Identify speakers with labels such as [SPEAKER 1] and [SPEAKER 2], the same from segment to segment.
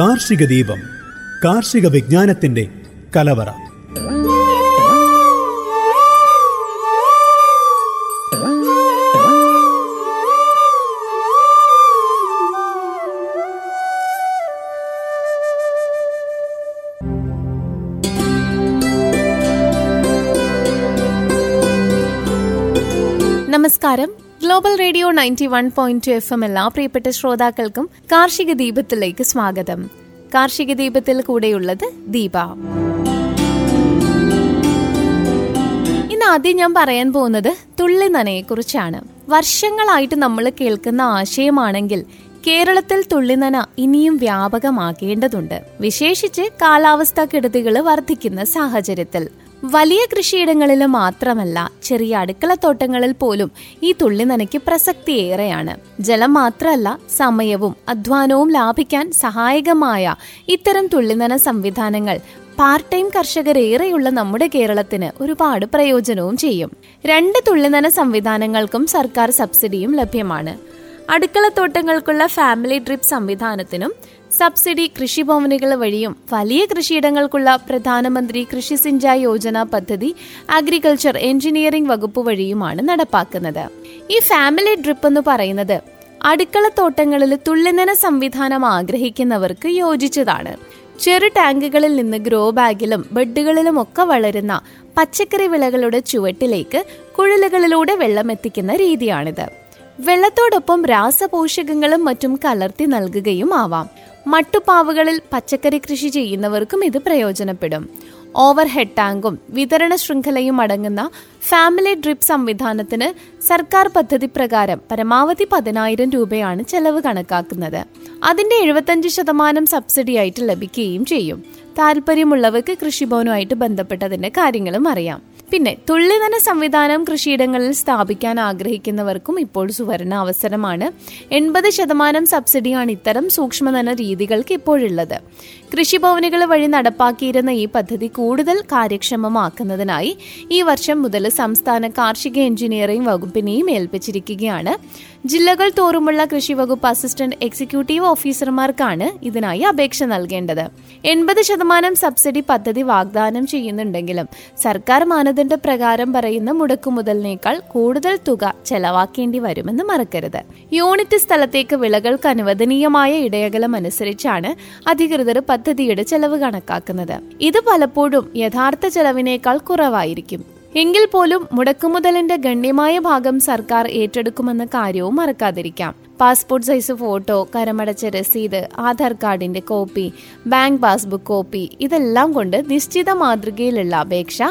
[SPEAKER 1] കാർഷിക ദീപം കാർഷിക വിജ്ഞാനത്തിന്റെ കലവറ.
[SPEAKER 2] നമസ്കാരം. Global Radio ninety one point two F M എല്ലാ പ്രിയപ്പെട്ട ശ്രോതാക്കൾക്കും കാർഷിക ദീപത്തിലേക്ക് സ്വാഗതം. കാർഷിക ദീപത്തിൽ കൂടെയുള്ളത് ദീപ. ഇന്ന് ആദ്യം ഞാൻ പറയാൻ പോകുന്നത് തുള്ളി നനയെക്കുറിച്ചാണ് വർഷങ്ങളായിട്ട് നമ്മൾ കേൾക്കുന്ന ആശയമാണെങ്കിൽ കേരളത്തിൽ തുള്ളിനന ഇനിയും വ്യാപകമാക്കേണ്ടതുണ്ട് വിശേഷിച്ച് കാലാവസ്ഥാ കെടുതികൾ വർദ്ധിക്കുന്ന സാഹചര്യത്തിൽ. വലിയ കൃഷിയിടങ്ങളിൽ മാത്രമല്ല ചെറിയ അടുക്കളത്തോട്ടങ്ങളിൽ പോലും ഈ തുള്ളി തുള്ളിനനയ്ക്ക് പ്രസക്തിയേറെയാണ് ജലം മാത്രമല്ല സമയവും അധ്വാനവും ലാഭിക്കാൻ സഹായകമായ ഇത്തരം തുള്ളിനന സംവിധാനങ്ങൾ പാർട്ട് ടൈം കർഷകരേറെയുള്ള നമ്മുടെ കേരളത്തിന് ഒരുപാട് പ്രയോജനവും ചെയ്യും. രണ്ട് തുള്ളിനന സംവിധാനങ്ങൾക്കും സർക്കാർ സബ്സിഡിയും ലഭ്യമാണ്. അടുക്കളത്തോട്ടങ്ങൾക്കുള്ള ഫാമിലി ട്രിപ്പ് സംവിധാനത്തിനും സബ്സിഡി കൃഷിഭവനുകൾ വഴിയും വലിയ കൃഷിയിടങ്ങൾക്കുള്ള പ്രധാനമന്ത്രി കൃഷി സിഞ്ചായ് യോജന പദ്ധതി അഗ്രികൾച്ചർ എഞ്ചിനീയറിംഗ് വകുപ്പ് വഴിയുമാണ് നടപ്പാക്കുന്നത്. ഈ ഫാമിലി ഡ്രിപ്പ് എന്ന് പറയുന്നത് അടുക്കളത്തോട്ടങ്ങളിൽ തുള്ളിനന സംവിധാനം ആഗ്രഹിക്കുന്നവർക്ക് യോജിച്ചതാണ്. ചെറു ടാങ്കുകളിൽ നിന്ന് ഗ്രോ ബാഗിലും ബെഡുകളിലും ഒക്കെ വളരുന്ന പച്ചക്കറി വിളകളുടെ ചുവട്ടിലേക്ക് കുഴലുകളിലൂടെ വെള്ളം എത്തിക്കുന്ന രീതിയാണിത്. വെള്ളത്തോടൊപ്പം രാസപോഷകങ്ങളും മറ്റും കലർത്തി നൽകുകയും ആവാം. മട്ടുപ്പാവുകളിൽ പച്ചക്കറി കൃഷി ചെയ്യുന്നവർക്കും ഇത് പ്രയോജനപ്പെടും. ഓവർഹെഡ് ടാങ്കും വിതരണ ശൃംഖലയും അടങ്ങുന്ന ഫാമിലി ഡ്രിപ്പ് സംവിധാനത്തിന് സർക്കാർ പദ്ധതി പ്രകാരം പരമാവധി പതിനായിരം രൂപയാണ് ചെലവ് കണക്കാക്കുന്നത്. അതിന്റെ എഴുപത്തഞ്ച് ശതമാനം സബ്സിഡി ആയിട്ട് ലഭിക്കുകയും ചെയ്യും. താല്പര്യമുള്ളവർക്ക് കൃഷിഭവനുമായിട്ട് ബന്ധപ്പെട്ടതിന്റെ കാര്യങ്ങളും അറിയാം. പിന്നെ തുള്ളിധന സംവിധാനം കൃഷിയിടങ്ങളിൽ സ്ഥാപിക്കാൻ ആഗ്രഹിക്കുന്നവർക്കും ഇപ്പോൾ സുവർണ അവസരമാണ്. എൺപത് ശതമാനം സബ്സിഡിയാണ് ഇത്തരം സൂക്ഷ്മധന രീതികൾക്ക് ഇപ്പോഴുള്ളത്. കൃഷിഭവനുകൾ വഴി നടപ്പാക്കിയിരുന്ന ഈ പദ്ധതി കൂടുതൽ കാര്യക്ഷമമാക്കുന്നതിനായി ഈ വർഷം മുതൽ സംസ്ഥാന കാർഷിക എഞ്ചിനീയറിംഗ് വകുപ്പിനെയും ഏൽപ്പിച്ചിരിക്കുകയാണ്. ജില്ലകൾ തോറുമുള്ള കൃഷി വകുപ്പ് അസിസ്റ്റന്റ് എക്സിക്യൂട്ടീവ് ഓഫീസർമാർക്കാണ് ഇതിനായി അപേക്ഷ നൽകേണ്ടത്. എൺപത് ശതമാനം സബ്സിഡി പദ്ധതി വാഗ്ദാനം ചെയ്യുന്നുണ്ടെങ്കിലും സർക്കാർ മാനദണ്ഡ പ്രകാരം പറയുന്ന മുടക്കുമുതലിനേക്കാൾ കൂടുതൽ തുക ചെലവാക്കേണ്ടി വരുമെന്ന് മറക്കരുത്. യൂണിറ്റ് സ്ഥലത്തേക്ക് വിളകൾക്ക് അനുവദനീയമായ ഇടയകലം അനുസരിച്ചാണ് അധികൃതർ പദ്ധതിയുടെ ചെലവ് കണക്കാക്കുന്നത്. ഇത് പലപ്പോഴും യഥാർത്ഥ ചെലവിനേക്കാൾ കുറവായിരിക്കും. എങ്കിൽ പോലും മുടക്കുമുതലിന്റെ ഗണ്യമായ ഭാഗം സർക്കാർ ഏറ്റെടുക്കുമെന്ന കാര്യവും മറക്കാതിരിക്കാം. പാസ്പോർട്ട് സൈസ് ഫോട്ടോ കരമടച്ച രസീത് ആധാർ കാർഡിന്റെ കോപ്പി ബാങ്ക് പാസ്ബുക്ക് കോപ്പി ഇതെല്ലാം കൊണ്ട് നിശ്ചിത മാതൃകയിലുള്ള അപേക്ഷ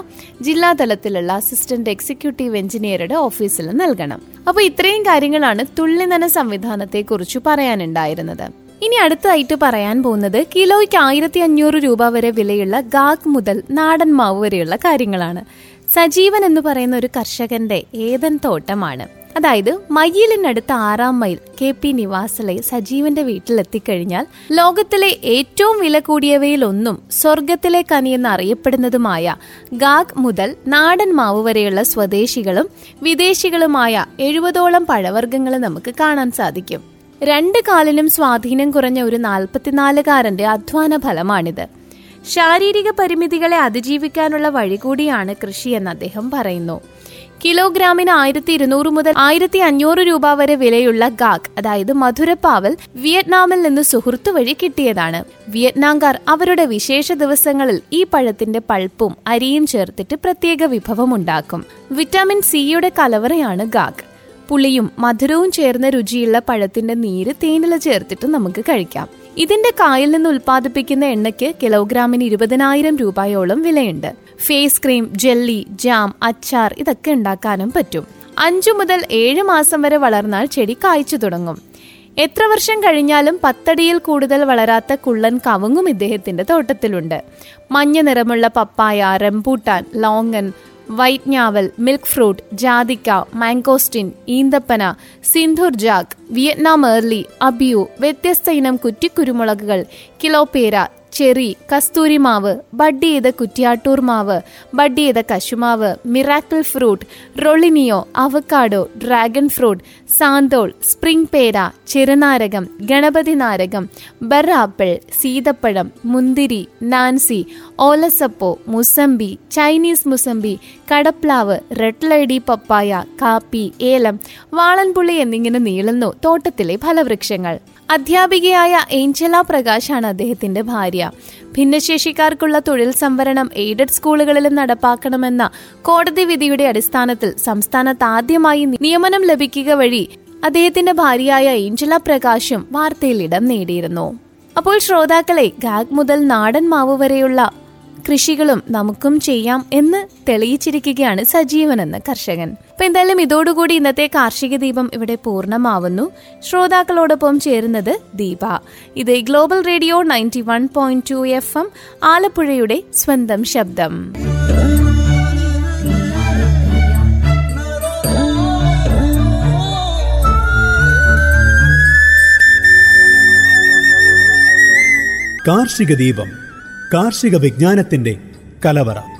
[SPEAKER 2] ജില്ലാ തലത്തിലുള്ള അസിസ്റ്റന്റ് എക്സിക്യൂട്ടീവ് എഞ്ചിനീയറുടെ ഓഫീസിൽ നൽകണം. അപ്പോൾ ഇത്രയും കാര്യങ്ങളാണ് തുള്ളിനന സംവിധാനത്തെ കുറിച്ച് പറയാനുണ്ടായിരുന്നത്. ഇനി അടുത്തതായിട്ട് പറയാൻ പോകുന്നത് കിലോയ്ക്ക് ആയിരത്തി അഞ്ഞൂറ് രൂപ വരെ വിലയുള്ള ഗാഗ് മുതൽ നാടൻ മാവ് വരെയുള്ള കാര്യങ്ങളാണ്. സജീവൻ എന്ന് പറയുന്ന ഒരു കർഷകന്റെ ഏതൻ തോട്ടമാണ്. അതായത് മയ്യിലിനടുത്ത ആറാം മൈൽ കെ പി നിവാസിലെ സജീവന്റെ വീട്ടിലെത്തിക്കഴിഞ്ഞാൽ ലോകത്തിലെ ഏറ്റവും വില കൂടിയവയിലൊന്നും സ്വർഗത്തിലെ കനിയെന്ന് അറിയപ്പെടുന്നതുമായ ഗാഗ് മുതൽ നാടൻ മാവ് വരെയുള്ള സ്വദേശികളും വിദേശികളുമായ എഴുപതോളം പഴവർഗങ്ങൾ നമുക്ക് കാണാൻ സാധിക്കും. രണ്ട് കാലിനും സ്വാധീനം കുറഞ്ഞ ഒരു നാൽപ്പത്തിനാലുകാരന്റെ അധ്വാന ഫലമാണിത്. ശാരീരിക പരിമിതികളെ അതിജീവിക്കാനുള്ള വഴി കൂടിയാണ് കൃഷി എന്ന് അദ്ദേഹം പറയുന്നു. കിലോഗ്രാമിന് ആയിരത്തി ഇരുന്നൂറ് മുതൽ ആയിരത്തി അഞ്ഞൂറ് രൂപ വരെ വിലയുള്ള ഗാഗ് അതായത് മധുരപ്പാവൽ വിയറ്റ്നാമിൽ നിന്ന് സുഹൃത്തു വഴി കിട്ടിയതാണ്. വിയറ്റ്നാംകാർ അവരുടെ വിശേഷ ദിവസങ്ങളിൽ ഈ പഴത്തിന്റെ പൾപ്പും അരിയും ചേർത്തിട്ട് പ്രത്യേക വിഭവം ഉണ്ടാക്കും. വിറ്റാമിൻ സിയുടെ കലവറയാണ് ഗാഗ്. പുളിയും മധുരവും ചേർന്ന രുചിയുള്ള പഴത്തിന്റെ നീര് തേനില ചേർത്തിട്ട് നമുക്ക് കഴിക്കാം. ഇതിന്റെ കായിൽ നിന്ന് ഉൽപ്പാദിപ്പിക്കുന്ന എണ്ണയ്ക്ക് കിലോഗ്രാമിന് ഇരുപതിനായിരം രൂപയോളം വിലയുണ്ട്. ഫേസ് ക്രീം ജെല്ലി ജാം അച്ചാർ ഇതൊക്കെ ഉണ്ടാക്കാനും പറ്റും. അഞ്ചു മുതൽ ഏഴ് മാസം വരെ വളർന്നാൽ ചെടി കായ്ച്ചു തുടങ്ങും. എത്ര വർഷം കഴിഞ്ഞാലും പത്തടിയിൽ കൂടുതൽ വളരാത്ത കുള്ളൻ കവുങ്ങും ഇദ്ദേഹത്തിന്റെ തോട്ടത്തിലുണ്ട്. മഞ്ഞ നിറമുള്ള പപ്പായ റംബൂട്ടാൻ ലോങ്ങൻ വൈറ്റ് ഞാവൽ മിൽക്ക് ഫ്രൂട്ട് ജാതിക്ക മാങ്കോസ്റ്റിൻ ഈന്തപ്പന Sindoor jack Vietnam early abiu വ്യത്യസ്ത ഇനം കുറ്റിക്കുരുമുളകുകൾ കിലോപേര ചെറി കസ്തൂരി മാവ് ബഡ് ചെയ്ത കുറ്റിയാട്ടൂർ മാവ് ബഡ് ചെയ്ത കശുമാവ് miracle fruit rollinia avocado dragon fruit santol spring പേര ചെറുനാരകം ഗണപതി നാരകം ബറാപ്പിൾ സീതപ്പഴം മുന്തിരി നാൻസി ഓലസപ്പോ മുസമ്പി ചൈനീസ് മുസമ്പി കടപ്ലാവ് റെഡ് ലൈഡി പപ്പായ കാപ്പി ഏലം വാളൻപുള്ളി എന്നിങ്ങനെ നീളുന്നു തോട്ടത്തിലെ ഫലവൃക്ഷങ്ങൾ. അധ്യാപികയായ ഏഞ്ചല പ്രകാശാണ് അദ്ദേഹത്തിന്റെ ഭാര്യ. ഭിന്നശേഷിക്കാർക്കുള്ള തൊഴിൽ സംവരണം എയ്ഡഡ് സ്കൂളുകളിലും നടപ്പാക്കണമെന്ന കോടതി വിധിയുടെ അടിസ്ഥാനത്തിൽ സംസ്ഥാനത്ത് ആദ്യമായി നിയമനം ലഭിക്കുക വഴി അദ്ദേഹത്തിന്റെ ഭാര്യയായ ഏഞ്ചല പ്രകാശും വാർത്തയിൽ ഇടം നേടിയിരുന്നു. അപ്പോൾ ശ്രോതാക്കളെ ഗാഗ് മുതൽ നാടൻ മാവ് വരെയുള്ള കൃഷികളും നമുക്കും ചെയ്യാം എന്ന് തെളിയിച്ചിരിക്കുകയാണ് സജീവൻ എന്ന കർഷകൻ. അപ്പൊ എന്തായാലും ഇതോടുകൂടി ഇന്നത്തെ കാർഷിക ദീപം ഇവിടെ പൂർണമാവുന്നു. ശ്രോതാക്കളോടൊപ്പം ചേരുന്നത് ദീപ. ഇത് Global Radio ninety one point two F M ആലപ്പുഴയുടെ സ്വന്തം ശബ്ദം.
[SPEAKER 1] കാർഷിക ദീപം കാർഷിക വിജ്ഞാനത്തിന്റെ കലവറ.